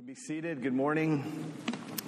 can be seated. Good morning.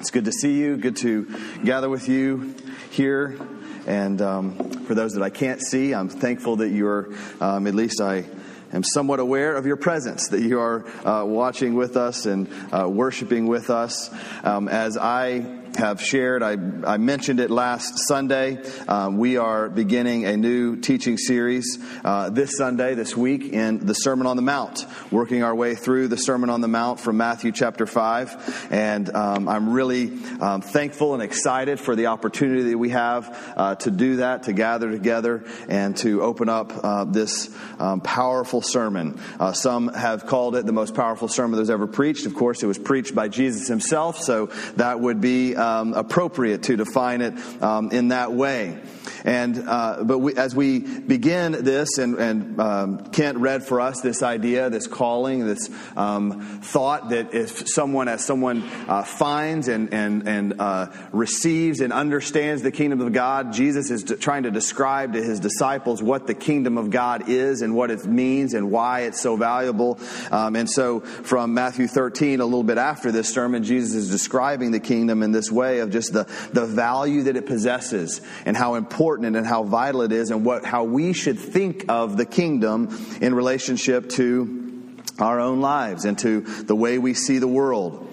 It's good to see you. Good to gather with you here. And um, for those that I can't see, I'm thankful that you're, um, at least I am somewhat aware of your presence, that you are uh, watching with us and uh, worshiping with us. Um, as I have shared. I, I mentioned it last Sunday. Um, we are beginning a new teaching series uh, this Sunday, this week, in the Sermon on the Mount, working our way through the Sermon on the Mount from Matthew chapter 5. And um, I'm really um, thankful and excited for the opportunity that we have uh, to do that, to gather together, and to open up uh, this um, powerful sermon. Uh, some have called it the most powerful sermon that was ever preached. Of course, it was preached by Jesus himself, so that would be um, appropriate to define it um, in that way. And uh, but we, as we begin this, and, and um, Kent read for us this idea, this calling, this um, thought that if someone, as someone uh, finds and and and uh, receives and understands the kingdom of God, Jesus is trying to describe to his disciples what the kingdom of God is and what it means and why it's so valuable. Um, and so, from Matthew 13, a little bit after this sermon, Jesus is describing the kingdom in this way of just the the value that it possesses and how important important and how vital it is and what, how we should think of the kingdom in relationship to our own lives and to the way we see the world.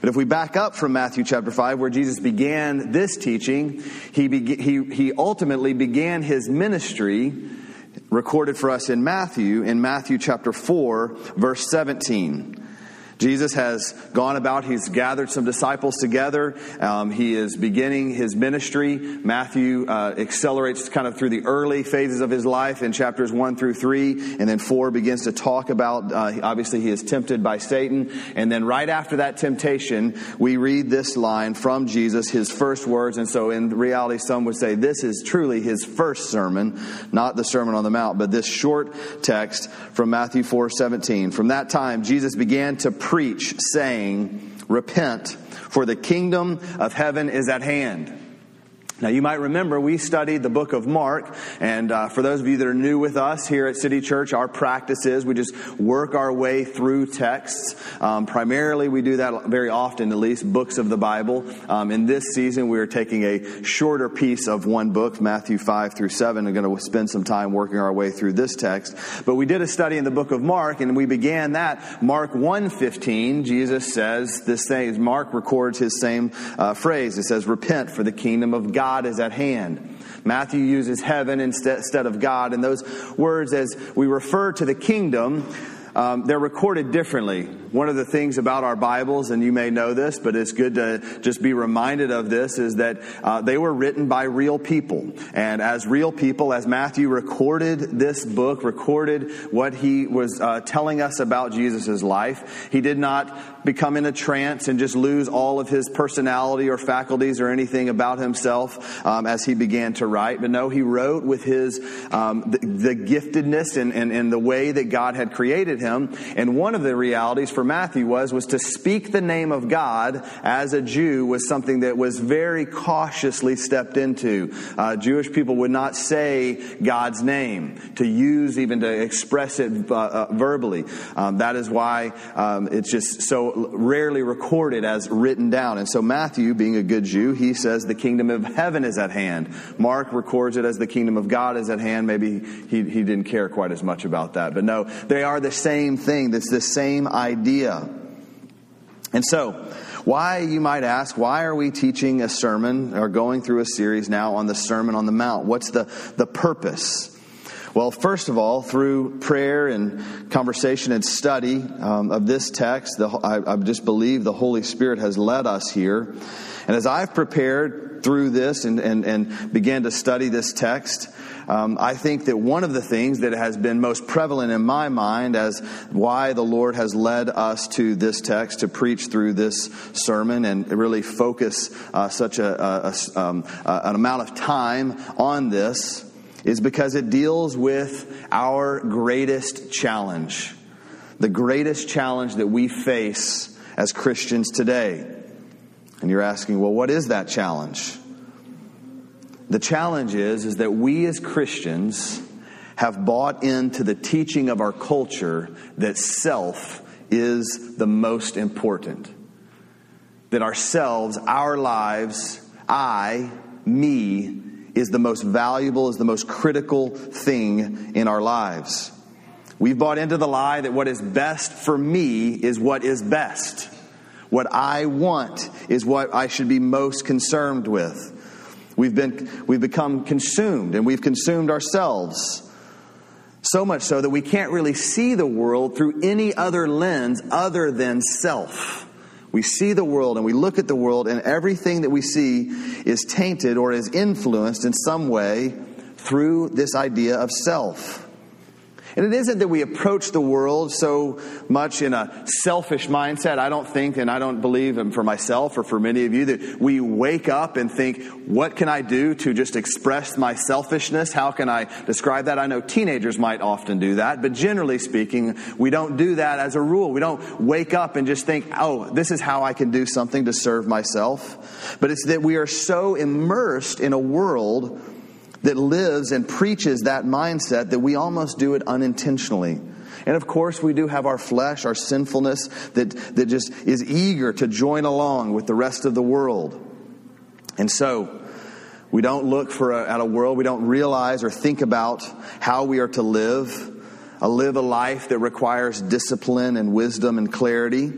But if we back up from Matthew chapter 5, where Jesus began this teaching, he, be, he, he ultimately began his ministry recorded for us in Matthew, in Matthew chapter 4, verse 17. Jesus has gone about, he's gathered some disciples together. Um, he is beginning his ministry. Matthew uh, accelerates kind of through the early phases of his life in chapters 1 through 3, and then 4 begins to talk about, uh, obviously, he is tempted by Satan. And then right after that temptation, we read this line from Jesus, his first words. And so, in reality, some would say this is truly his first sermon, not the Sermon on the Mount, but this short text from Matthew 4 17. From that time, Jesus began to preach, saying, Repent, for the kingdom of heaven is at hand. Now, you might remember we studied the book of Mark, and uh, for those of you that are new with us here at City Church, our practice is we just work our way through texts. Um, primarily, we do that very often, at least, books of the Bible. Um, in this season, we are taking a shorter piece of one book, Matthew 5 through 7, and going to spend some time working our way through this text. But we did a study in the book of Mark, and we began that. Mark 1.15, Jesus says this thing, Mark records his same uh, phrase. It says, Repent, for the kingdom of God God is at hand. Matthew uses heaven instead of God, and those words, as we refer to the kingdom, um, they're recorded differently. One of the things about our Bibles, and you may know this, but it's good to just be reminded of this, is that uh, they were written by real people. And as real people, as Matthew recorded this book, recorded what he was uh, telling us about Jesus' life, he did not become in a trance and just lose all of his personality or faculties or anything about himself um, as he began to write. But no, he wrote with his um, the, the, giftedness and, and, and the way that God had created him. And one of the realities for Matthew was, was to speak the name of God as a Jew was something that was very cautiously stepped into. Uh, Jewish people would not say God's name, to use even to express it uh, uh, verbally. Um, that is why um, it's just so rarely recorded as written down. And so Matthew, being a good Jew, he says the kingdom of heaven is at hand. Mark records it as the kingdom of God is at hand. Maybe he, he didn't care quite as much about that. But no, they are the same thing. That's the same idea. And so, why, you might ask, why are we teaching a sermon or going through a series now on the Sermon on the Mount? What's the, the purpose? Well, first of all, through prayer and conversation and study um, of this text, the, I, I just believe the Holy Spirit has led us here. And as I've prepared through this and, and, and began to study this text, um, I think that one of the things that has been most prevalent in my mind as why the Lord has led us to this text to preach through this sermon and really focus uh, such a, a, a um, an amount of time on this is because it deals with our greatest challenge, the greatest challenge that we face as Christians today. And you're asking, well, what is that challenge? The challenge is, is that we as Christians have bought into the teaching of our culture that self is the most important. That ourselves, our lives, I, me, is the most valuable, is the most critical thing in our lives. We've bought into the lie that what is best for me is what is best. What I want is what I should be most concerned with. We've, been, we've become consumed and we've consumed ourselves. So much so that we can't really see the world through any other lens other than self. We see the world and we look at the world, and everything that we see is tainted or is influenced in some way through this idea of self. And it isn't that we approach the world so much in a selfish mindset. I don't think, and I don't believe, and for myself or for many of you, that we wake up and think, what can I do to just express my selfishness? How can I describe that? I know teenagers might often do that, but generally speaking, we don't do that as a rule. We don't wake up and just think, oh, this is how I can do something to serve myself. But it's that we are so immersed in a world that lives and preaches that mindset that we almost do it unintentionally. And of course, we do have our flesh, our sinfulness that, that just is eager to join along with the rest of the world. And so, we don't look for a, at a world, we don't realize or think about how we are to live, a live a life that requires discipline and wisdom and clarity.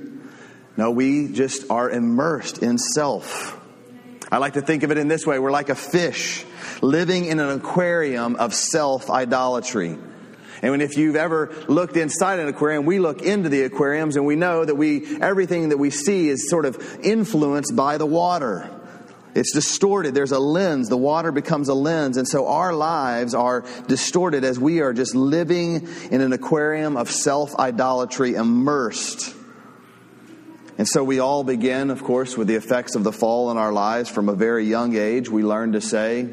No, we just are immersed in self. I like to think of it in this way we're like a fish living in an aquarium of self idolatry. And if you've ever looked inside an aquarium, we look into the aquariums and we know that we, everything that we see is sort of influenced by the water. It's distorted. There's a lens. The water becomes a lens. And so our lives are distorted as we are just living in an aquarium of self idolatry immersed. And so we all begin, of course, with the effects of the fall in our lives from a very young age. We learn to say,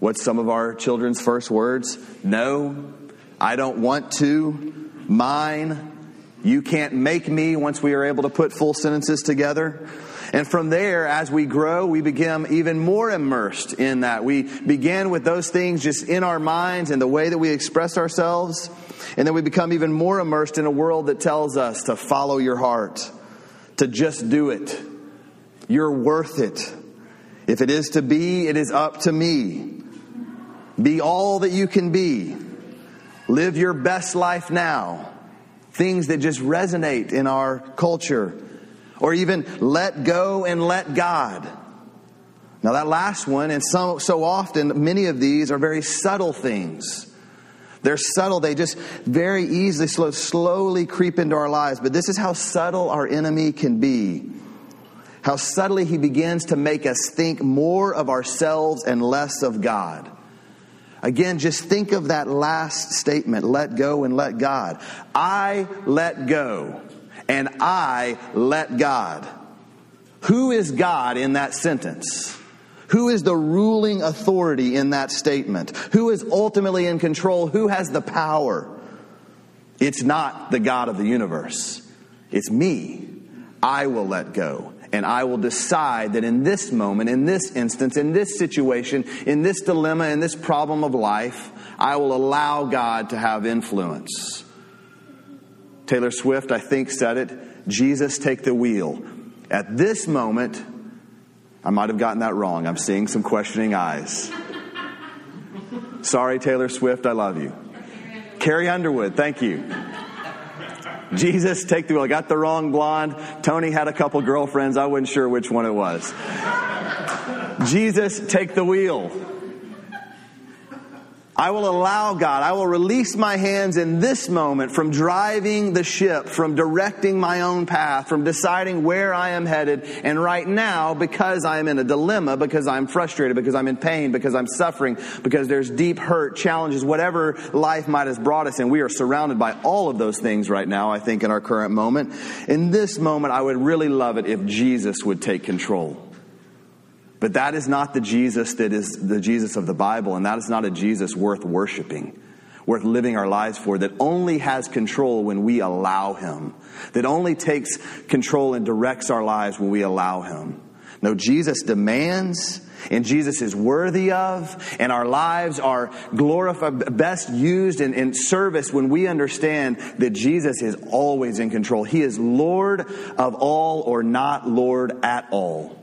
What's some of our children's first words? No, I don't want to, mine, you can't make me once we are able to put full sentences together. And from there, as we grow, we become even more immersed in that. We begin with those things just in our minds and the way that we express ourselves. And then we become even more immersed in a world that tells us to follow your heart, to just do it. You're worth it. If it is to be, it is up to me. Be all that you can be. Live your best life now. Things that just resonate in our culture. Or even let go and let God. Now, that last one, and so, so often, many of these are very subtle things. They're subtle. They just very easily, slow, slowly creep into our lives. But this is how subtle our enemy can be. How subtly he begins to make us think more of ourselves and less of God. Again, just think of that last statement let go and let God. I let go and I let God. Who is God in that sentence? Who is the ruling authority in that statement? Who is ultimately in control? Who has the power? It's not the God of the universe. It's me. I will let go and I will decide that in this moment, in this instance, in this situation, in this dilemma, in this problem of life, I will allow God to have influence. Taylor Swift, I think, said it Jesus, take the wheel. At this moment, I might have gotten that wrong. I'm seeing some questioning eyes. Sorry, Taylor Swift, I love you. Carrie Underwood, thank you. Jesus, take the wheel. I got the wrong blonde. Tony had a couple girlfriends. I wasn't sure which one it was. Jesus, take the wheel. I will allow God, I will release my hands in this moment from driving the ship, from directing my own path, from deciding where I am headed. And right now, because I am in a dilemma, because I'm frustrated, because I'm in pain, because I'm suffering, because there's deep hurt, challenges, whatever life might have brought us, and we are surrounded by all of those things right now, I think, in our current moment. In this moment, I would really love it if Jesus would take control. But that is not the Jesus that is the Jesus of the Bible, and that is not a Jesus worth worshiping, worth living our lives for, that only has control when we allow Him, that only takes control and directs our lives when we allow Him. No, Jesus demands and Jesus is worthy of, and our lives are glorified, best used in, in, service when we understand that Jesus is always in control. He is Lord of all or not Lord at all.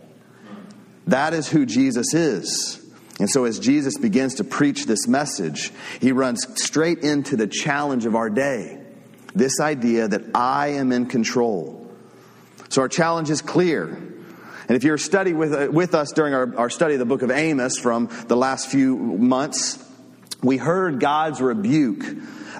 That is who Jesus is. And so, as Jesus begins to preach this message, he runs straight into the challenge of our day this idea that I am in control. So, our challenge is clear. And if you're studying with, uh, with us during our, our study of the book of Amos from the last few months, we heard God's rebuke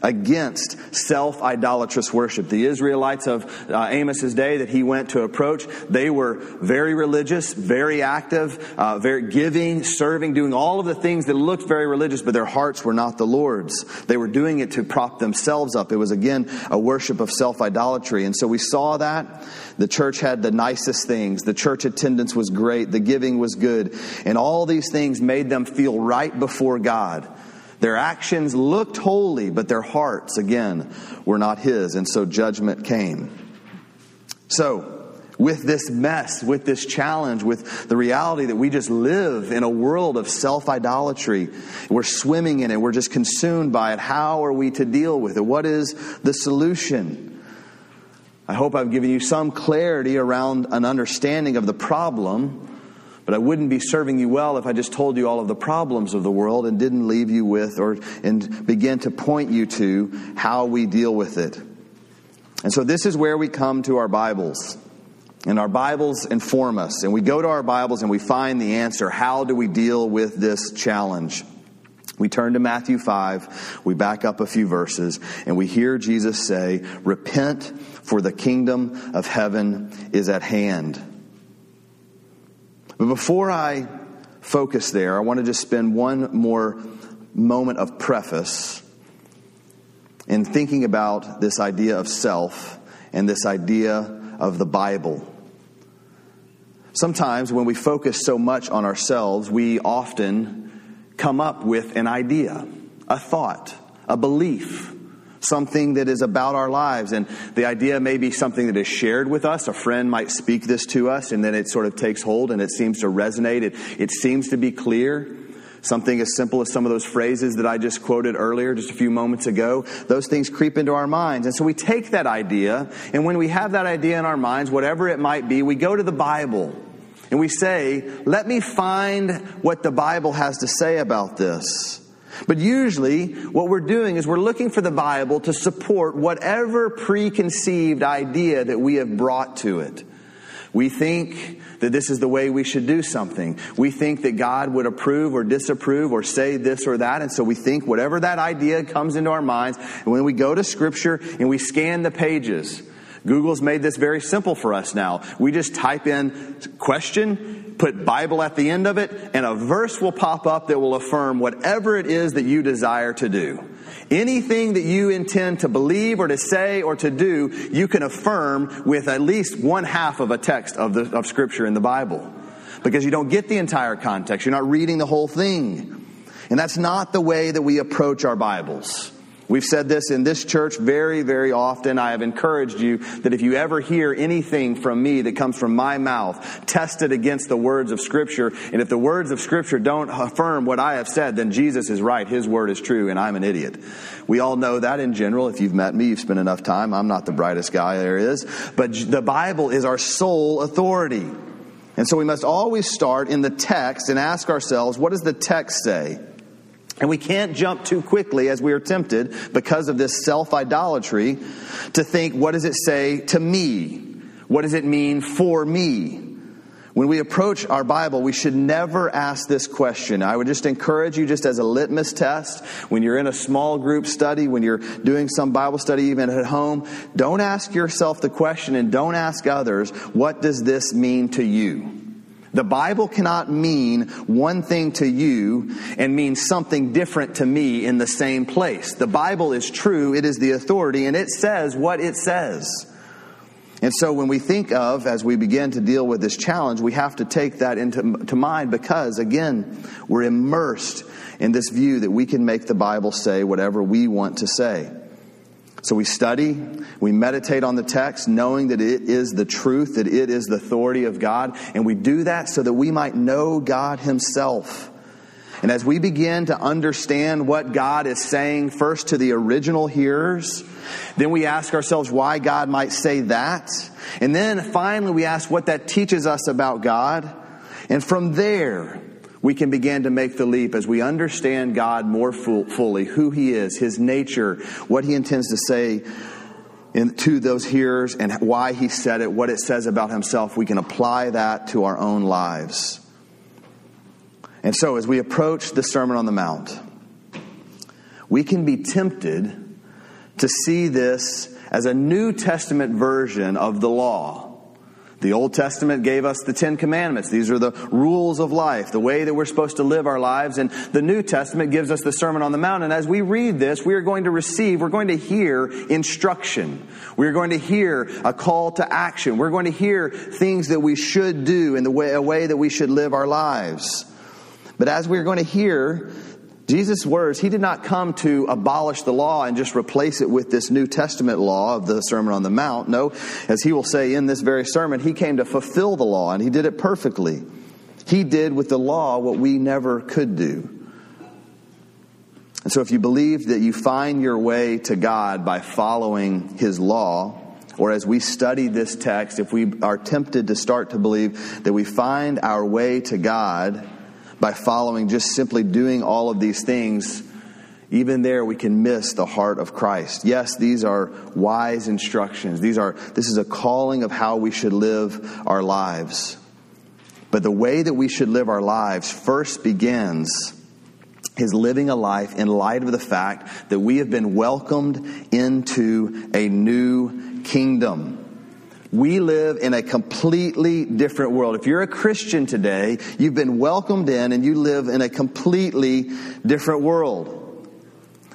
against self idolatrous worship. The Israelites of uh, Amos's day that he went to approach, they were very religious, very active, uh, very giving, serving, doing all of the things that looked very religious, but their hearts were not the Lord's. They were doing it to prop themselves up. It was again a worship of self idolatry. And so we saw that. The church had the nicest things. The church attendance was great. The giving was good. And all these things made them feel right before God. Their actions looked holy, but their hearts, again, were not His, and so judgment came. So, with this mess, with this challenge, with the reality that we just live in a world of self idolatry, we're swimming in it, we're just consumed by it. How are we to deal with it? What is the solution? I hope I've given you some clarity around an understanding of the problem but I wouldn't be serving you well if I just told you all of the problems of the world and didn't leave you with or and begin to point you to how we deal with it. And so this is where we come to our Bibles. And our Bibles inform us. And we go to our Bibles and we find the answer. How do we deal with this challenge? We turn to Matthew 5, we back up a few verses, and we hear Jesus say, Repent, for the kingdom of heaven is at hand. But before I focus there, I want to just spend one more moment of preface in thinking about this idea of self and this idea of the Bible. Sometimes when we focus so much on ourselves, we often come up with an idea, a thought, a belief something that is about our lives. And the idea may be something that is shared with us. A friend might speak this to us, and then it sort of takes hold and it seems to resonate. It, it seems to be clear. Something as simple as some of those phrases that I just quoted earlier, just a few moments ago, those things creep into our minds. And so we take that idea, and when we have that idea in our minds, whatever it might be, we go to the Bible and we say, Let me find what the Bible has to say about this. But usually, what we're doing is we're looking for the Bible to support whatever preconceived idea that we have brought to it. We think that this is the way we should do something. We think that God would approve or disapprove or say this or that. And so we think whatever that idea comes into our minds. And when we go to Scripture and we scan the pages, Google's made this very simple for us now. We just type in question put Bible at the end of it, and a verse will pop up that will affirm whatever it is that you desire to do. Anything that you intend to believe or to say or to do, you can affirm with at least one half of a text of, the, of Scripture in the Bible. Because you don't get the entire context. You're not reading the whole thing. And that's not the way that we approach our Bibles. We've said this in this church very, very often. I have encouraged you that if you ever hear anything from me that comes from my mouth, test it against the words of Scripture. And if the words of Scripture don't affirm what I have said, then Jesus is right. His word is true, and I'm an idiot. We all know that in general. If you've met me, you've spent enough time. I'm not the brightest guy there is. But the Bible is our sole authority. And so we must always start in the text and ask ourselves, what does the text say? And we can't jump too quickly as we are tempted because of this self idolatry to think, what does it say to me? What does it mean for me? When we approach our Bible, we should never ask this question. I would just encourage you, just as a litmus test, when you're in a small group study, when you're doing some Bible study, even at home, don't ask yourself the question and don't ask others, what does this mean to you? The Bible cannot mean one thing to you and mean something different to me in the same place. The Bible is true, it is the authority, and it says what it says. And so when we think of, as we begin to deal with this challenge, we have to take that into to mind because, again, we're immersed in this view that we can make the Bible say whatever we want to say. So we study, we meditate on the text, knowing that it is the truth, that it is the authority of God, and we do that so that we might know God Himself. And as we begin to understand what God is saying first to the original hearers, then we ask ourselves why God might say that. And then finally we ask what that teaches us about God. And from there, we can begin to make the leap as we understand God more fully, who He is, His nature, what He intends to say in, to those hearers, and why He said it, what it says about Himself. We can apply that to our own lives. And so, as we approach the Sermon on the Mount, we can be tempted to see this as a New Testament version of the law. The Old Testament gave us the Ten Commandments. These are the rules of life, the way that we're supposed to live our lives. And the New Testament gives us the Sermon on the Mount. And as we read this, we are going to receive, we're going to hear instruction. We're going to hear a call to action. We're going to hear things that we should do in the way, a way that we should live our lives. But as we're going to hear, Jesus' words, he did not come to abolish the law and just replace it with this New Testament law of the Sermon on the Mount. No, as he will say in this very sermon, he came to fulfill the law and he did it perfectly. He did with the law what we never could do. And so if you believe that you find your way to God by following his law, or as we study this text, if we are tempted to start to believe that we find our way to God by following, just simply doing all of these things, even there we can miss the heart of Christ. Yes, these are wise instructions. These are this is a calling of how we should live our lives. But the way that we should live our lives first begins is living a life in light of the fact that we have been welcomed into a new kingdom. We live in a completely different world. If you're a Christian today, you've been welcomed in and you live in a completely different world.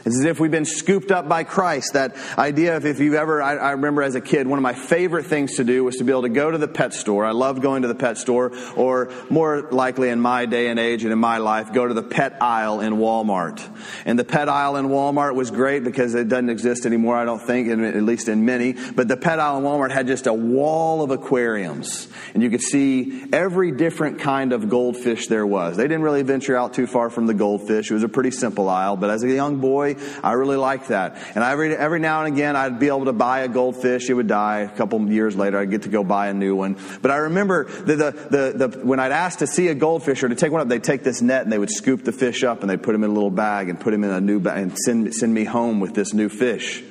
It's as if we've been scooped up by Christ. That idea of if you've ever, I, I, remember as a kid, one of my favorite things to do was to be able to go to the pet store. I loved going to the pet store, or more likely in my day and age and in my life, go to the pet aisle in Walmart. And the pet aisle in Walmart was great because it doesn't exist anymore, I don't think, at least in many. But the pet aisle in Walmart had just a wall of aquariums. And you could see every different kind of goldfish there was. They didn't really venture out too far from the goldfish. It was a pretty simple aisle. But as a young boy, I really like that. And every, every now and again, I'd be able to buy a goldfish. It would die. A couple years later, I'd get to go buy a new one. But I remember the, the, the, the, when I'd ask to see a goldfish or to take one up, they'd take this net and they would scoop the fish up and they'd put him in a little bag and put him in a new bag and send, send me home with this new fish.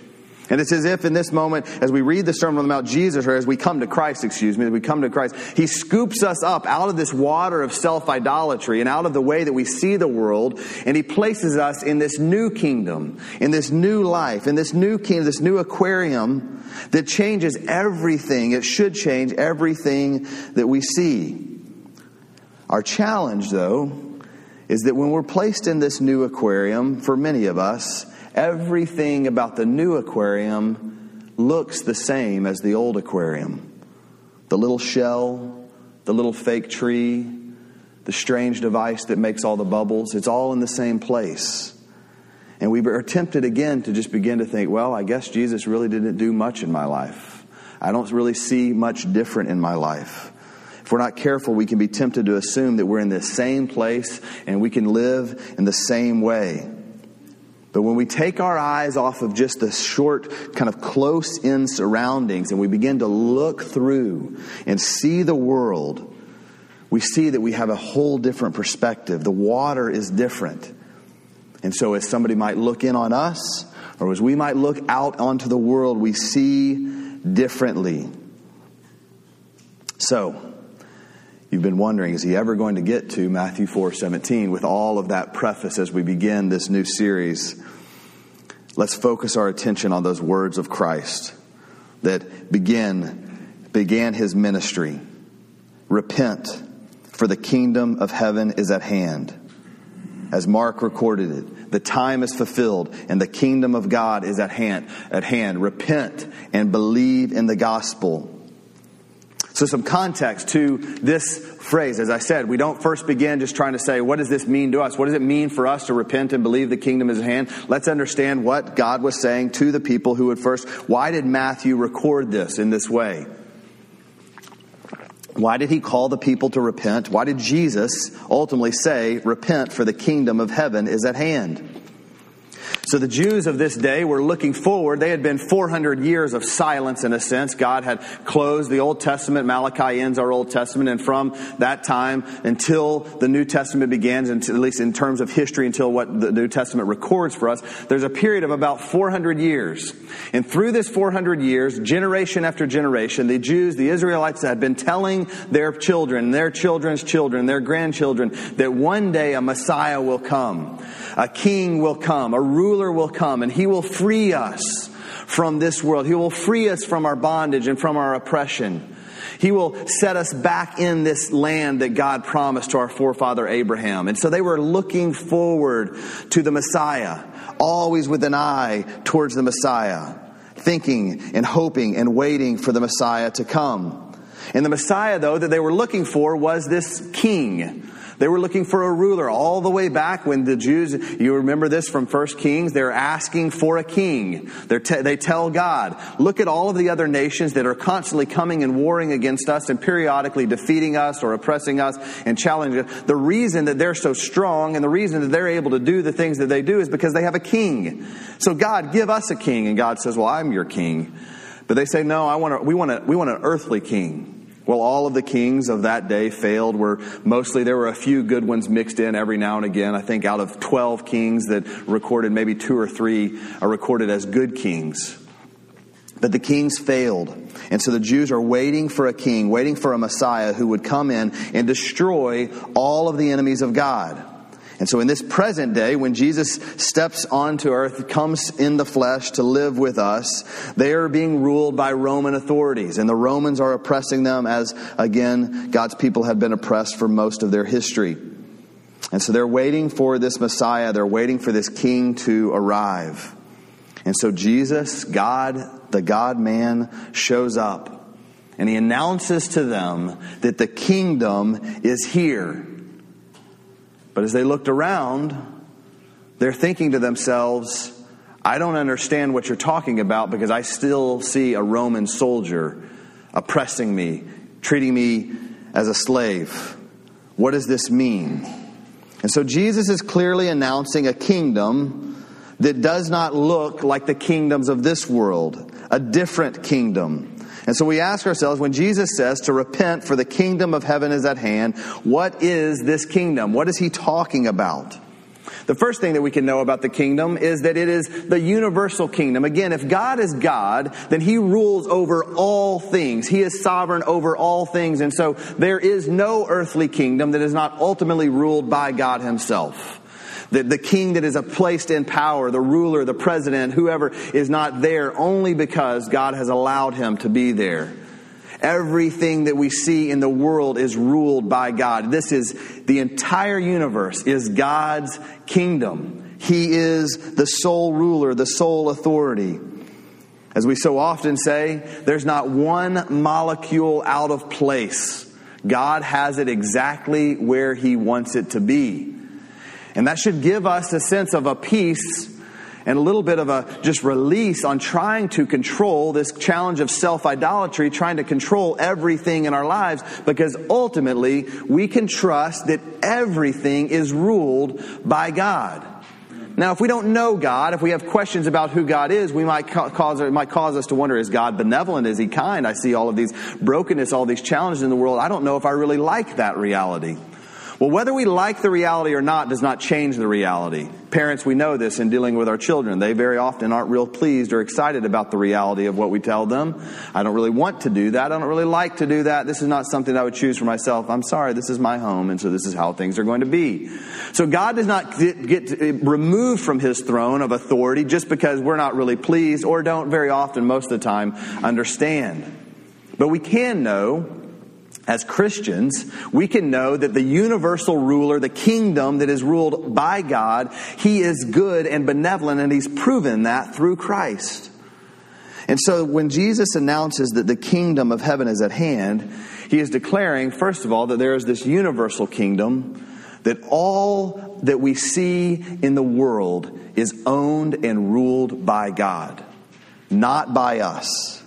And it's as if in this moment, as we read the Sermon on the Mount, Jesus, or as we come to Christ, excuse me, as we come to Christ, He scoops us up out of this water of self idolatry and out of the way that we see the world, and He places us in this new kingdom, in this new life, in this new kingdom, this new aquarium that changes everything. It should change everything that we see. Our challenge, though, is that when we're placed in this new aquarium, for many of us, Everything about the new aquarium looks the same as the old aquarium the little shell, the little fake tree, the strange device that makes all the bubbles. It's all in the same place. And we are tempted again to just begin to think, well, I guess Jesus really didn't do much in my life. I don't really see much different in my life. If we're not careful, we can be tempted to assume that we're in the same place and we can live in the same way. But when we take our eyes off of just the short, kind of close in surroundings and we begin to look through and see the world, we see that we have a whole different perspective. The water is different. And so, as somebody might look in on us, or as we might look out onto the world, we see differently. So, You've been wondering, is he ever going to get to Matthew 4 17 with all of that preface as we begin this new series? Let's focus our attention on those words of Christ that begin, began his ministry. Repent, for the kingdom of heaven is at hand. As Mark recorded it, the time is fulfilled and the kingdom of God is at hand. At hand. Repent and believe in the gospel. So, some context to this phrase. As I said, we don't first begin just trying to say, what does this mean to us? What does it mean for us to repent and believe the kingdom is at hand? Let's understand what God was saying to the people who would first. Why did Matthew record this in this way? Why did he call the people to repent? Why did Jesus ultimately say, Repent, for the kingdom of heaven is at hand? So the Jews of this day were looking forward. They had been 400 years of silence in a sense. God had closed the Old Testament. Malachi ends our Old Testament. And from that time until the New Testament begins, at least in terms of history, until what the New Testament records for us, there's a period of about 400 years. And through this 400 years, generation after generation, the Jews, the Israelites had been telling their children, their children's children, their grandchildren, that one day a Messiah will come. A king will come. A ruler will come and he will free us from this world. He will free us from our bondage and from our oppression. He will set us back in this land that God promised to our forefather Abraham. And so they were looking forward to the Messiah, always with an eye towards the Messiah, thinking and hoping and waiting for the Messiah to come. And the Messiah, though, that they were looking for was this king they were looking for a ruler all the way back when the Jews, you remember this from First Kings, they're asking for a king. Te- they tell God, look at all of the other nations that are constantly coming and warring against us and periodically defeating us or oppressing us and challenging us. The reason that they're so strong and the reason that they're able to do the things that they do is because they have a king. So God, give us a king. And God says, well, I'm your king. But they say, no, I want a, we want a, we want an earthly king. Well, all of the kings of that day failed. Were mostly there were a few good ones mixed in every now and again. I think out of 12 kings that recorded, maybe two or three are recorded as good kings. But the kings failed. And so the Jews are waiting for a king, waiting for a Messiah who would come in and destroy all of the enemies of God. And so in this present day, when Jesus steps onto earth, comes in the flesh to live with us, they are being ruled by Roman authorities. And the Romans are oppressing them as, again, God's people have been oppressed for most of their history. And so they're waiting for this Messiah, they're waiting for this king to arrive. And so Jesus, God, the God man, shows up. And he announces to them that the kingdom is here. But as they looked around, they're thinking to themselves, I don't understand what you're talking about because I still see a Roman soldier oppressing me, treating me as a slave. What does this mean? And so Jesus is clearly announcing a kingdom that does not look like the kingdoms of this world, a different kingdom. And so we ask ourselves when Jesus says to repent for the kingdom of heaven is at hand, what is this kingdom? What is he talking about? The first thing that we can know about the kingdom is that it is the universal kingdom. Again, if God is God, then He rules over all things. He is sovereign over all things. And so there is no earthly kingdom that is not ultimately ruled by God Himself. The, the king that is placed in power, the ruler, the president, whoever is not there only because God has allowed him to be there. Everything that we see in the world is ruled by God. This is the entire universe is God's kingdom. He is the sole ruler, the sole authority. As we so often say, there's not one molecule out of place. God has it exactly where He wants it to be. And that should give us a sense of a peace and a little bit of a just release on trying to control this challenge of self idolatry, trying to control everything in our lives, because ultimately we can trust that everything is ruled by God. Now, if we don't know God, if we have questions about who God is, we might cause, it might cause us to wonder, is God benevolent? Is He kind? I see all of these brokenness, all these challenges in the world. I don't know if I really like that reality. Well, whether we like the reality or not does not change the reality. Parents, we know this in dealing with our children. They very often aren't real pleased or excited about the reality of what we tell them. I don't really want to do that. I don't really like to do that. This is not something I would choose for myself. I'm sorry, this is my home, and so this is how things are going to be. So God does not get, get removed from his throne of authority just because we're not really pleased or don't very often, most of the time, understand. But we can know as Christians, we can know that the universal ruler, the kingdom that is ruled by God, he is good and benevolent, and he's proven that through Christ. And so when Jesus announces that the kingdom of heaven is at hand, he is declaring, first of all, that there is this universal kingdom, that all that we see in the world is owned and ruled by God, not by us.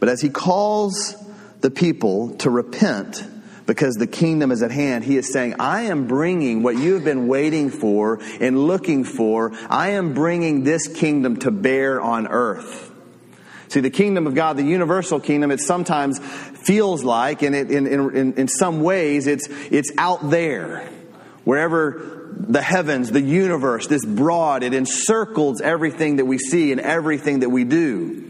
But as he calls the people to repent, because the kingdom is at hand. He is saying, I am bringing what you have been waiting for and looking for. I am bringing this kingdom to bear on earth. See, the kingdom of God, the universal kingdom, it sometimes feels like, and it, in, in, in some ways, it's, it's out there. Wherever the heavens, the universe, this broad, it encircles everything that we see and everything that we do.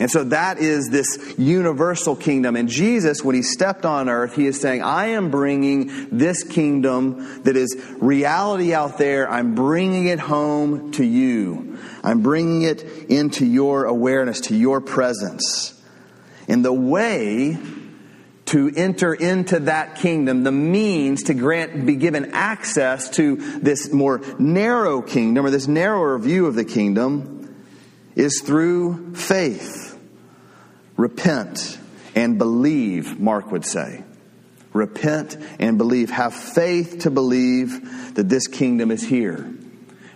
And so that is this universal kingdom. And Jesus, when he stepped on earth, he is saying, I am bringing this kingdom that is reality out there. I'm bringing it home to you. I'm bringing it into your awareness, to your presence. And the way to enter into that kingdom, the means to grant, be given access to this more narrow kingdom or this narrower view of the kingdom is through faith. Repent and believe, Mark would say. Repent and believe. Have faith to believe that this kingdom is here.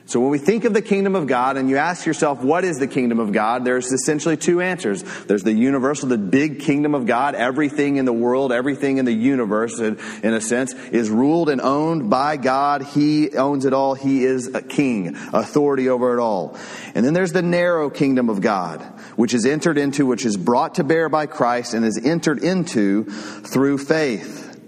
So when we think of the kingdom of God and you ask yourself, what is the kingdom of God? There's essentially two answers. There's the universal, the big kingdom of God. Everything in the world, everything in the universe, in, a sense, is ruled and owned by God. He owns it all. He is a king, authority over it all. And then there's the narrow kingdom of God, which is entered into, which is brought to bear by Christ and is entered into through faith.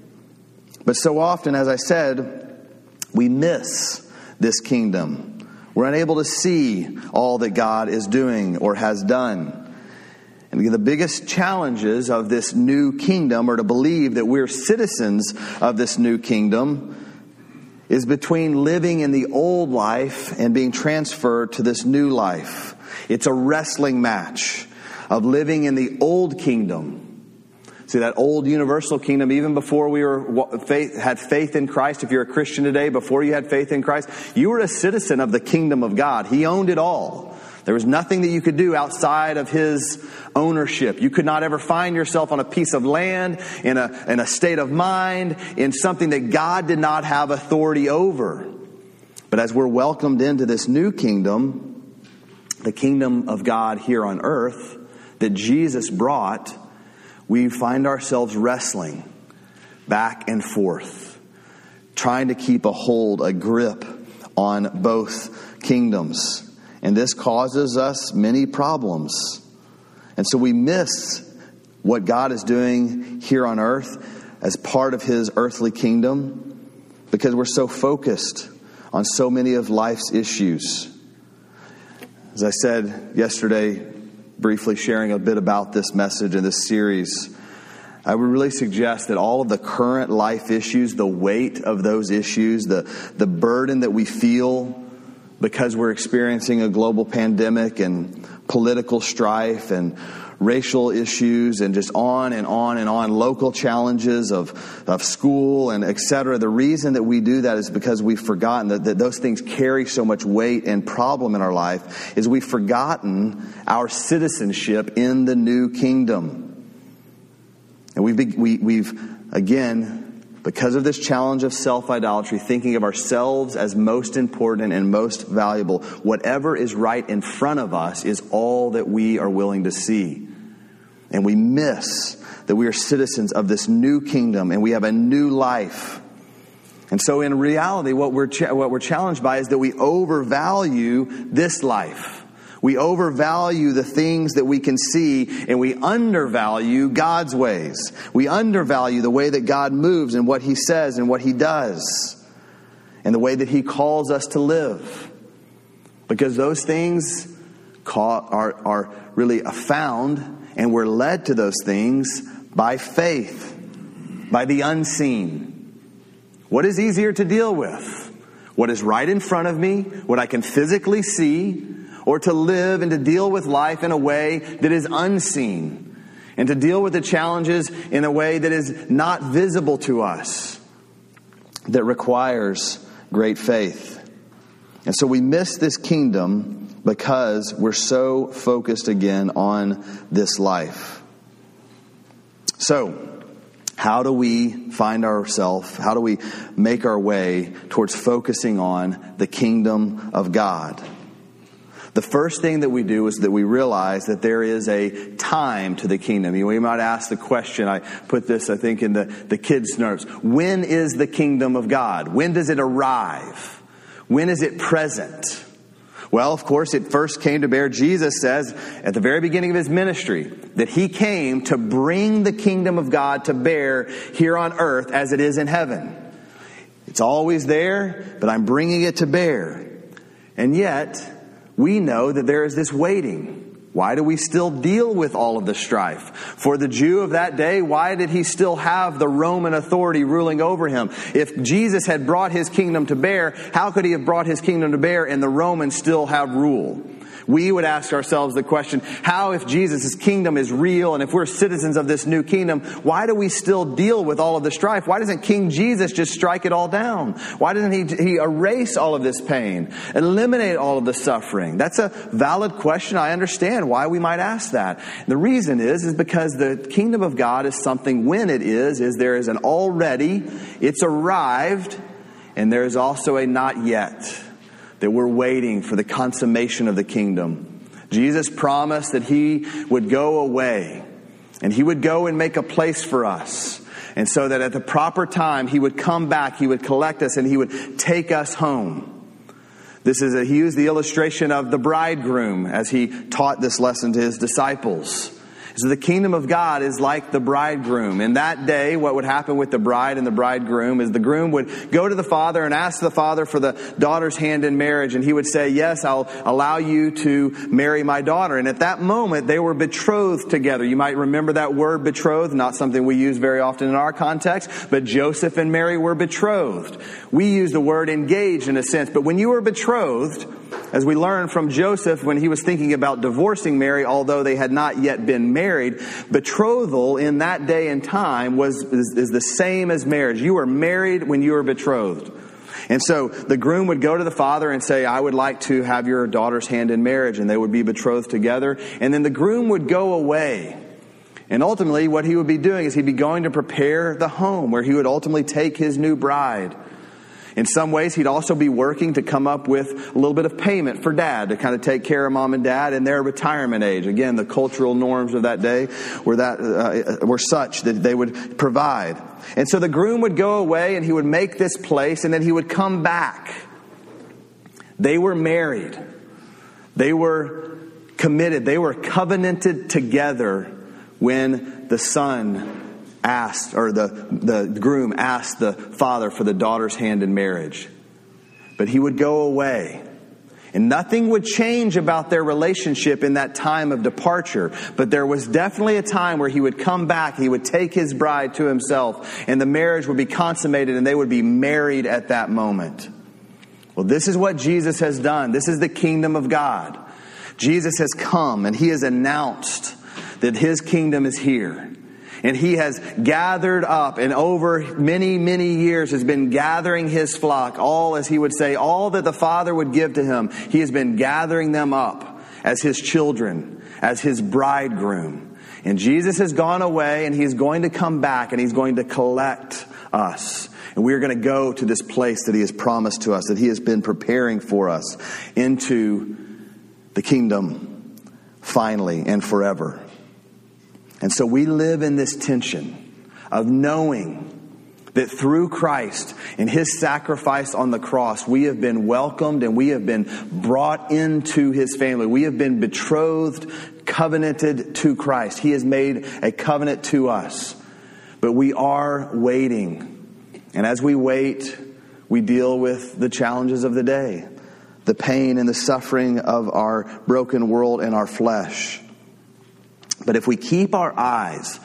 But so often, as I said, we miss this kingdom. We're unable to see all that God is doing or has done. And the biggest challenges of this new kingdom are to believe that we're citizens of this new kingdom is between living in the old life and being transferred to this new life. It's a wrestling match of living in the old kingdom See, that old universal kingdom, even before we were faith, had faith in Christ, if you're a Christian today, before you had faith in Christ, you were a citizen of the kingdom of God. He owned it all. There was nothing that you could do outside of his ownership. You could not ever find yourself on a piece of land, in a, in a state of mind, in something that God did not have authority over. But as we're welcomed into this new kingdom, the kingdom of God here on earth that Jesus brought, we find ourselves wrestling back and forth, trying to keep a hold, a grip on both kingdoms. And this causes us many problems. And so we miss what God is doing here on earth as part of his earthly kingdom because we're so focused on so many of life's issues. As I said yesterday, briefly sharing a bit about this message and this series, I would really suggest that all of the current life issues, the weight of those issues, the, the burden that we feel because we're experiencing a global pandemic and political strife and racial issues and just on and on and on, local challenges of, of school and et cetera. The reason that we do that is because we've forgotten that, that those things carry so much weight and problem in our life is we've forgotten our citizenship in the new kingdom. And we've, we, we've again, because of this challenge of self idolatry, thinking of ourselves as most important and most valuable, whatever is right in front of us is all that we are willing to see. And we miss that we are citizens of this new kingdom and we have a new life. And so, in reality, what we're, cha- what we're challenged by is that we overvalue this life. We overvalue the things that we can see and we undervalue God's ways. We undervalue the way that God moves and what He says and what He does and the way that He calls us to live. Because those things are, are really found and we're led to those things by faith, by the unseen. What is easier to deal with? What is right in front of me, what I can physically see, or to live and to deal with life in a way that is unseen and to deal with the challenges in a way that is not visible to us, that requires great faith. And so we miss this kingdom because we're so focused again on this life. So, how do we find ourselves? How do we make our way towards focusing on the kingdom of God? The first thing that we do is that we realize that there is a time to the kingdom. You, might ask the question, I put this, I think, in the, the kids' notes. When is the kingdom of God? When does it arrive? When is it present? Well, of course, it first came to bear. Jesus says at the very beginning of his ministry that he came to bring the kingdom of God to bear here on earth as it is in heaven. It's always there, but I'm bringing it to bear. And yet, we know that there is this waiting. Why do we still deal with all of the strife? For the Jew of that day, why did he still have the Roman authority ruling over him? If Jesus had brought his kingdom to bear, how could he have brought his kingdom to bear and the Romans still have rule? We would ask ourselves the question, how if Jesus' kingdom is real and if we're citizens of this new kingdom, why do we still deal with all of the strife? Why doesn't King Jesus just strike it all down? Why doesn't he, he erase all of this pain, eliminate all of the suffering? That's a valid question. I understand why we might ask that. The reason is, is because the kingdom of God is something when it is, is there is an already, it's arrived, and there is also a not yet that we're waiting for the consummation of the kingdom. Jesus promised that he would go away and he would go and make a place for us. And so that at the proper time, he would come back, he would collect us, and he would take us home. This is a, he used the illustration of the bridegroom as he taught this lesson to his disciples. So the kingdom of God is like the bridegroom. In that day, what would happen with the bride and the bridegroom is the groom would go to the father and ask the father for the daughter's hand in marriage. And he would say, yes, I'll allow you to marry my daughter. And at that moment, they were betrothed together. You might remember that word betrothed, not something we use very often in our context, but Joseph and Mary were betrothed. We use the word engaged in a sense, but when you were betrothed, as we learn from Joseph when he was thinking about divorcing Mary, although they had not yet been married, betrothal in that day and time was, is, is the same as marriage. You were married when you were betrothed. And so the groom would go to the father and say, I would like to have your daughter's hand in marriage, and they would be betrothed together. And then the groom would go away. And ultimately, what he would be doing is he'd be going to prepare the home where he would ultimately take his new bride. In some ways, he'd also be working to come up with a little bit of payment for dad to kind of take care of mom and dad in their retirement age. Again, the cultural norms of that day were that uh, were such that they would provide. And so the groom would go away and he would make this place and then he would come back. They were married. They were committed. They were covenanted together when the son asked, or the, the groom asked the father for the daughter's hand in marriage. But he would go away. And nothing would change about their relationship in that time of departure. But there was definitely a time where he would come back, he would take his bride to himself, and the marriage would be consummated and they would be married at that moment. Well, this is what Jesus has done. This is the kingdom of God. Jesus has come and he has announced that his kingdom is here and he has gathered up and over many, many years has been gathering his flock, all as he would say, all that the Father would give to him. He has been gathering them up as his children, as his bridegroom. And Jesus has gone away and he's going to come back and he's going to collect us. And we are going to go to this place that he has promised to us, that he has been preparing for us into the kingdom finally and forever. And so we live in this tension of knowing that through Christ and his sacrifice on the cross, we have been welcomed and we have been brought into his family. We have been betrothed, covenanted to Christ. He has made a covenant to us. But we are waiting. And as we wait, we deal with the challenges of the day, the pain and the suffering of our broken world and our flesh. But if we keep our eyes,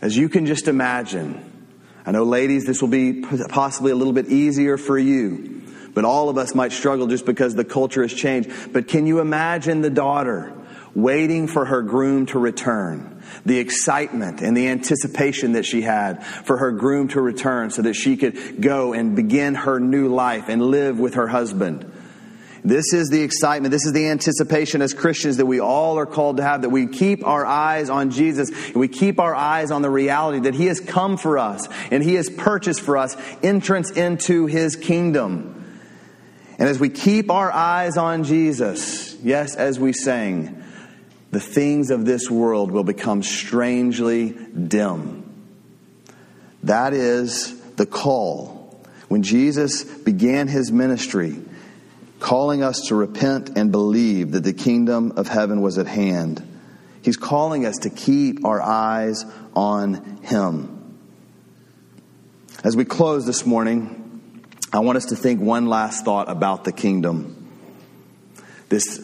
as you can just imagine, I know, ladies, this will be possibly a little bit easier for you, but all of us might struggle just because the culture has changed. But can you imagine the daughter waiting for her groom to return? The excitement and the anticipation that she had for her groom to return so that she could go and begin her new life and live with her husband. This is the excitement. This is the anticipation as Christians that we all are called to have, that we keep our eyes on Jesus and we keep our eyes on the reality that He has come for us and He has purchased for us entrance into His kingdom. And as we keep our eyes on Jesus, yes, as we sang, the things of this world will become strangely dim. That is the call. When Jesus began his ministry, calling us to repent and believe that the kingdom of heaven was at hand, he's calling us to keep our eyes on him. As we close this morning, I want us to think one last thought about the kingdom. This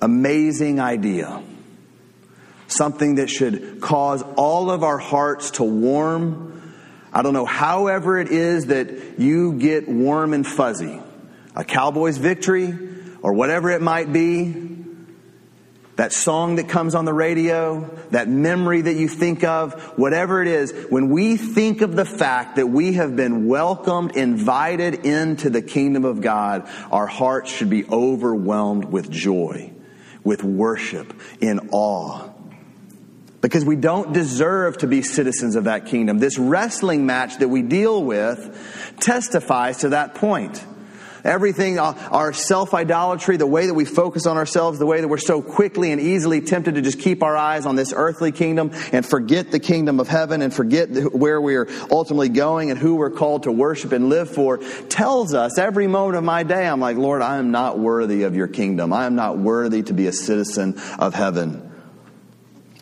amazing idea. Something that should cause all of our hearts to warm. I don't know, however it is that you get warm and fuzzy. A Cowboys victory or whatever it might be that song that comes on the radio, that memory that you think of, whatever it is, when we think of the fact that we have been welcomed, invited into the kingdom of God, our hearts should be overwhelmed with joy, with worship, in awe. Because we don't deserve to be citizens of that kingdom. This wrestling match that we deal with testifies to that point. Everything, uh, our self idolatry, the way that we focus on ourselves, the way that we're so quickly and easily tempted to just keep our eyes on this earthly kingdom and forget the kingdom of heaven and forget where we are ultimately going and who we're called to worship and live for, tells us every moment of my day, I'm like, Lord, I am not worthy of your kingdom. I am not worthy to be a citizen of heaven.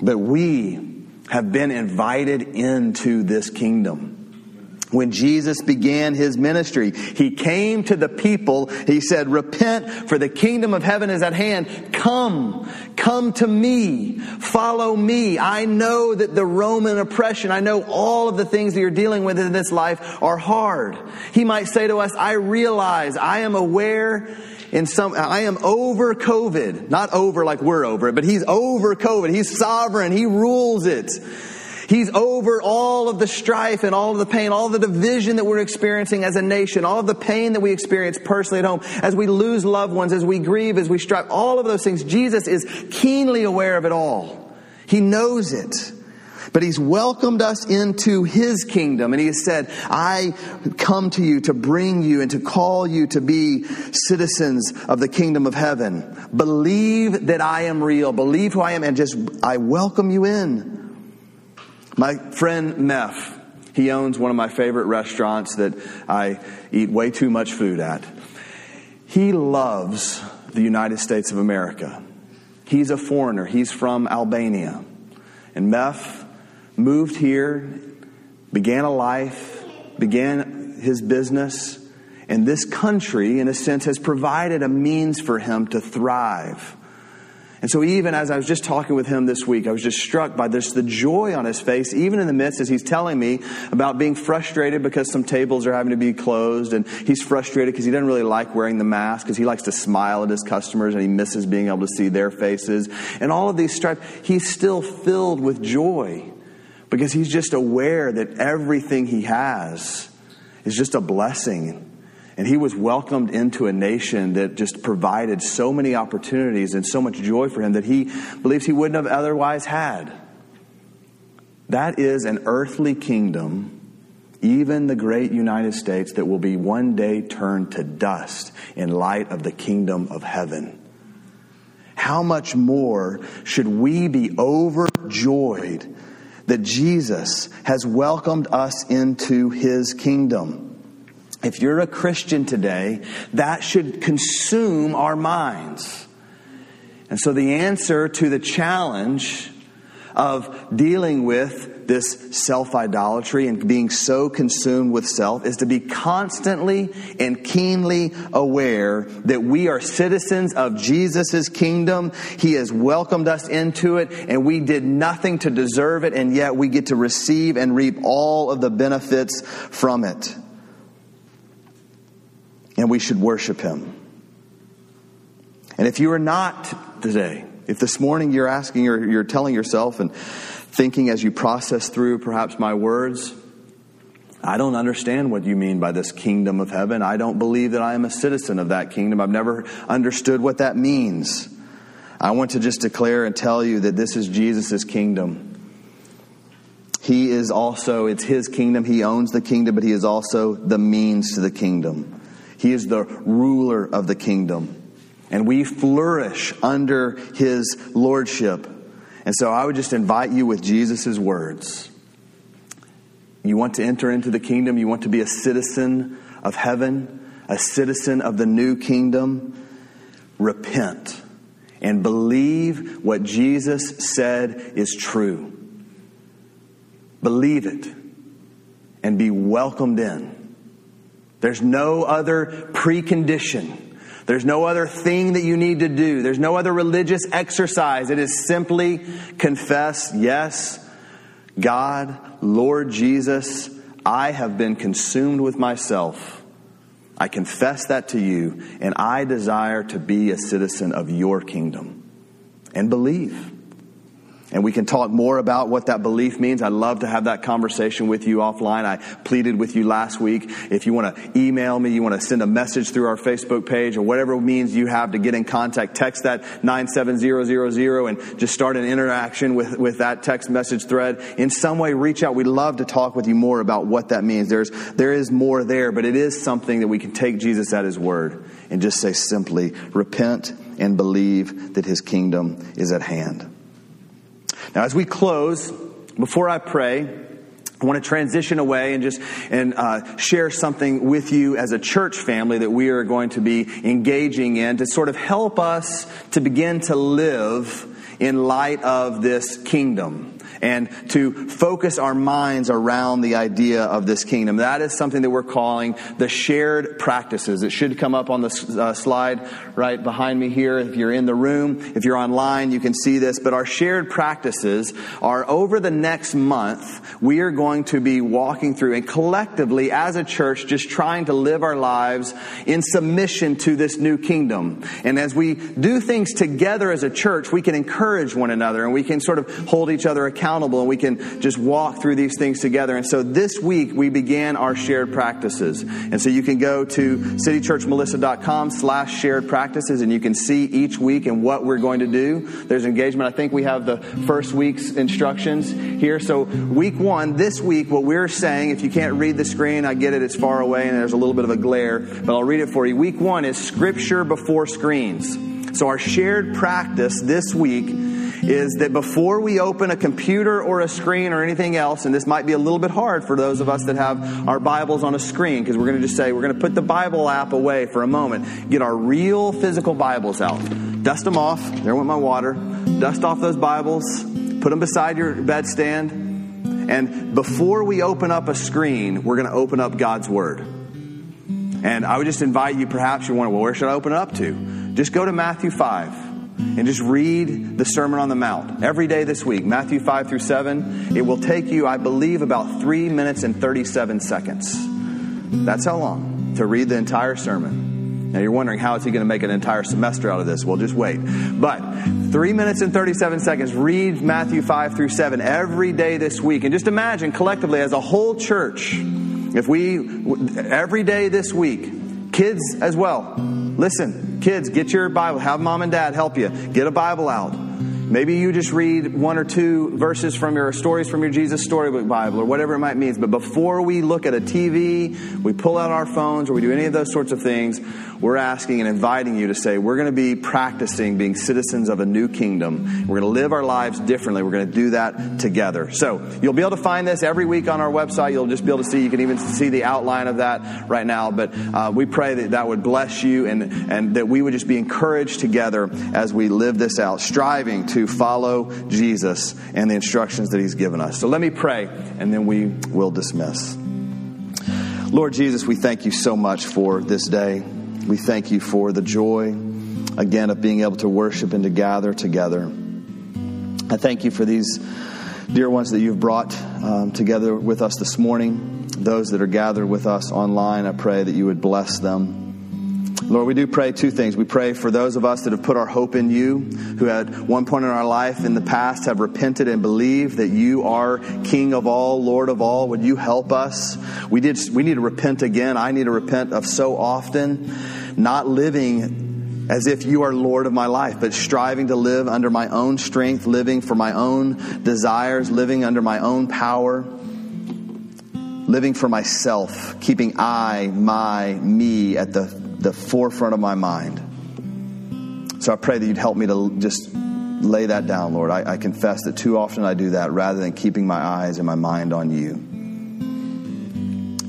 But we have been invited into this kingdom when Jesus began his ministry. He came to the people. He said, repent for the kingdom of heaven is at hand. Come, come to me. Follow me. I know that the Roman oppression, I know all of the things that you're dealing with in this life are hard. He might say to us, I realize, I am aware in some, I am over COVID. Not over like we're over it, but he's over COVID. He's sovereign. He rules it. He's over all of the strife and all of the pain, all of the division that we're experiencing as a nation, all of the pain that we experience personally at home, as we lose loved ones, as we grieve, as we strive, all of those things. Jesus is keenly aware of it all. He knows it. But he's welcomed us into his kingdom and he has said, I come to you to bring you and to call you to be citizens of the kingdom of heaven. Believe that I am real. Believe who I am and just, I welcome you in. My friend Meph, he owns one of my favorite restaurants that I eat way too much food at. He loves the United States of America. He's a foreigner. He's from Albania. And Meph moved here, began a life, began his business, and this country, in a sense, has provided a means for him to thrive. And so, even as I was just talking with him this week, I was just struck by this the joy on his face, even in the midst as he's telling me about being frustrated because some tables are having to be closed, and he's frustrated because he doesn't really like wearing the mask because he likes to smile at his customers and he misses being able to see their faces. And all of these stripes, he's still filled with joy because he's just aware that everything he has is just a blessing and he was welcomed into a nation that just provided so many opportunities and so much joy for him that he believes he wouldn't have otherwise had. That is an earthly kingdom, even the great United States, that will be one day turned to dust in light of the kingdom of heaven. How much more should we be overjoyed that Jesus has welcomed us into his kingdom? If you're a Christian today, that should consume our minds. And so the answer to the challenge of dealing with this self idolatry and being so consumed with self is to be constantly and keenly aware that we are citizens of Jesus' kingdom. He has welcomed us into it and we did nothing to deserve it and yet we get to receive and reap all of the benefits from it and we should worship him. And if you are not today, if this morning you're asking or you're telling yourself and thinking as you process through perhaps my words, I don't understand what you mean by this kingdom of heaven. I don't believe that I am a citizen of that kingdom. I've never understood what that means. I want to just declare and tell you that this is Jesus' kingdom. He is also, it's his kingdom. He owns the kingdom, but he is also the means to the kingdom. He is the ruler of the kingdom. And we flourish under his lordship. And so I would just invite you with Jesus' words. You want to enter into the kingdom, you want to be a citizen of heaven, a citizen of the new kingdom. Repent and believe what Jesus said is true. Believe it and be welcomed in. There's no other precondition. There's no other thing that you need to do. There's no other religious exercise. It is simply confess, yes, God, Lord Jesus, I have been consumed with myself. I confess that to you, and I desire to be a citizen of your kingdom. And believe. And we can talk more about what that belief means. I'd love to have that conversation with you offline. I pleaded with you last week. If you want to email me, you want to send a message through our Facebook page or whatever means you have to get in contact, text that 97000 and just start an interaction with, with that text message thread. In some way, reach out. We'd love to talk with you more about what that means. There's, there is more there, but it is something that we can take Jesus at his word and just say simply, repent and believe that his kingdom is at hand. Now, as we close, before I pray, I want to transition away and just and uh, share something with you as a church family that we are going to be engaging in to sort of help us to begin to live in light of this kingdom and to focus our minds around the idea of this kingdom. That is something that we're calling the shared practices. It should come up on the uh, slide right behind me here. If you're in the room, if you're online, you can see this. But our shared practices are over the next month, we are going to be walking through and collectively as a church just trying to live our lives in submission to this new kingdom. And as we do things together as a church, we can encourage one another and we can sort of hold each other accountable accountable and we can just walk through these things together. And so this week we began our shared practices. And so you can go to citychurchmelissa.com slash shared practices and you can see each week and what we're going to do. There's engagement. I think we have the first week's instructions here. So week one, this week, what we're saying, if you can't read the screen, I get it, it's far away and there's a little bit of a glare, but I'll read it for you. Week one is scripture before screens. So our shared practice this week is that before we open a computer or a screen or anything else, and this might be a little bit hard for those of us that have our Bibles on a screen, because we're going to just say we're going to put the Bible app away for a moment, get our real physical Bibles out, dust them off. There went my water. Dust off those Bibles, put them beside your bedstand. And before we open up a screen, we're going to open up God's Word. And I would just invite you, perhaps you're wondering, well, where should I open it up to? Just go to Matthew 5 and just read the Sermon on the Mount every day this week, Matthew 5 through 7. It will take you, I believe, about 3 minutes and 37 seconds. That's how long to read the entire sermon. Now you're wondering how is he going to make an entire semester out of this? Well, just wait. But 3 minutes and 37 seconds, read Matthew 5 through 7 every day this week. And just imagine collectively as a whole church, if we, every day this week, kids as well, listen, Kids, get your Bible. Have mom and dad help you. Get a Bible out. Maybe you just read one or two verses from your stories from your Jesus Storybook Bible or whatever it might mean. But before we look at a TV, we pull out our phones or we do any of those sorts of things, we're asking and inviting you to say, we're going to be practicing being citizens of a new kingdom. We're going to live our lives differently. We're going to do that together. So you'll be able to find this every week on our website. You'll just be able to see, you can even see the outline of that right now. But uh, we pray that that would bless you and, and that we would just be encouraged together as we live this out, striving to follow Jesus and the instructions that he's given us. So let me pray and then we will dismiss. Lord Jesus, we thank you so much for this day. We thank you for the joy, again, of being able to worship and to gather together. I thank you for these dear ones that you've brought um, together with us this morning. Those that are gathered with us online, I pray that you would bless them. Lord, we do pray two things. We pray for those of us that have put our hope in you, who at one point in our life in the past have repented and believed that you are King of all, Lord of all. Would you help us? We did. We need to repent again. I need to repent of so often not living as if you are Lord of my life, but striving to live under my own strength, living for my own desires, living under my own power living for myself, keeping I, my, me at the, the forefront of my mind. So I pray that you'd help me to just lay that down, Lord. I, I confess that too often I do that rather than keeping my eyes and my mind on you.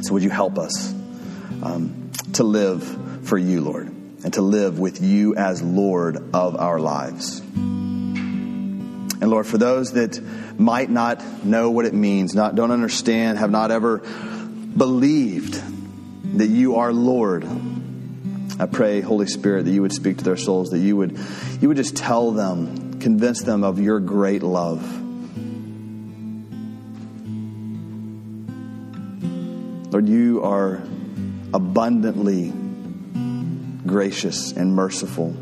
So would you help us um, to live for you, Lord, and to live with you as Lord of our lives? And Lord, for those that might not know what it means, not don't understand, have not ever believed that you are Lord, I pray, Holy Spirit, that you would speak to their souls, that you would you would just tell them, convince them of your great love. Lord, you are abundantly gracious and merciful.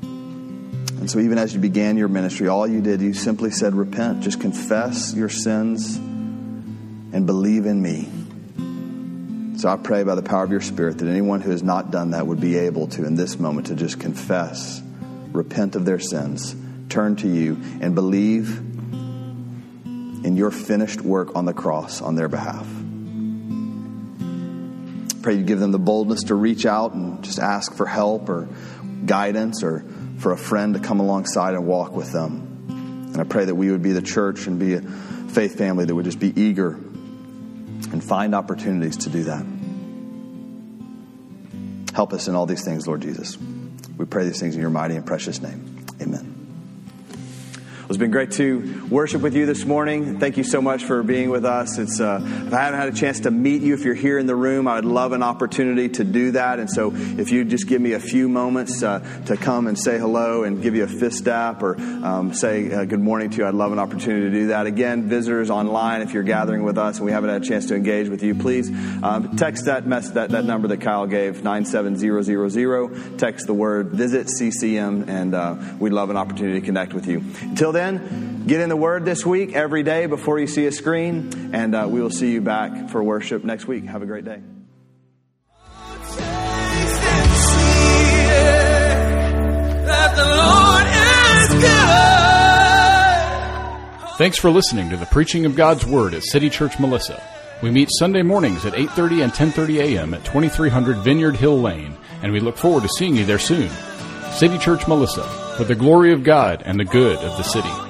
And so, even as you began your ministry, all you did, you simply said, Repent, just confess your sins and believe in me. So, I pray by the power of your Spirit that anyone who has not done that would be able to, in this moment, to just confess, repent of their sins, turn to you, and believe in your finished work on the cross on their behalf. Pray you give them the boldness to reach out and just ask for help or guidance or for a friend to come alongside and walk with them. And I pray that we would be the church and be a faith family that would just be eager and find opportunities to do that. Help us in all these things, Lord Jesus. We pray these things in your mighty and precious name. Amen. It's been great to worship with you this morning. Thank you so much for being with us. It's uh, if I haven't had a chance to meet you, if you're here in the room, I would love an opportunity to do that. And so, if you just give me a few moments uh, to come and say hello and give you a fist dap or um, say uh, good morning to you, I'd love an opportunity to do that. Again, visitors online, if you're gathering with us and we haven't had a chance to engage with you, please um, text that mess that, that number that Kyle gave nine seven zero zero zero. Text the word visit CCM, and uh, we'd love an opportunity to connect with you. Until then then, get in the Word this week every day before you see a screen, and uh, we will see you back for worship next week. Have a great day. Thanks for listening to the preaching of God's Word at City Church Melissa. We meet Sunday mornings at 8:30 and 10:30 a.m. at 2300 Vineyard Hill Lane, and we look forward to seeing you there soon. City Church Melissa, for the glory of God and the good of the city.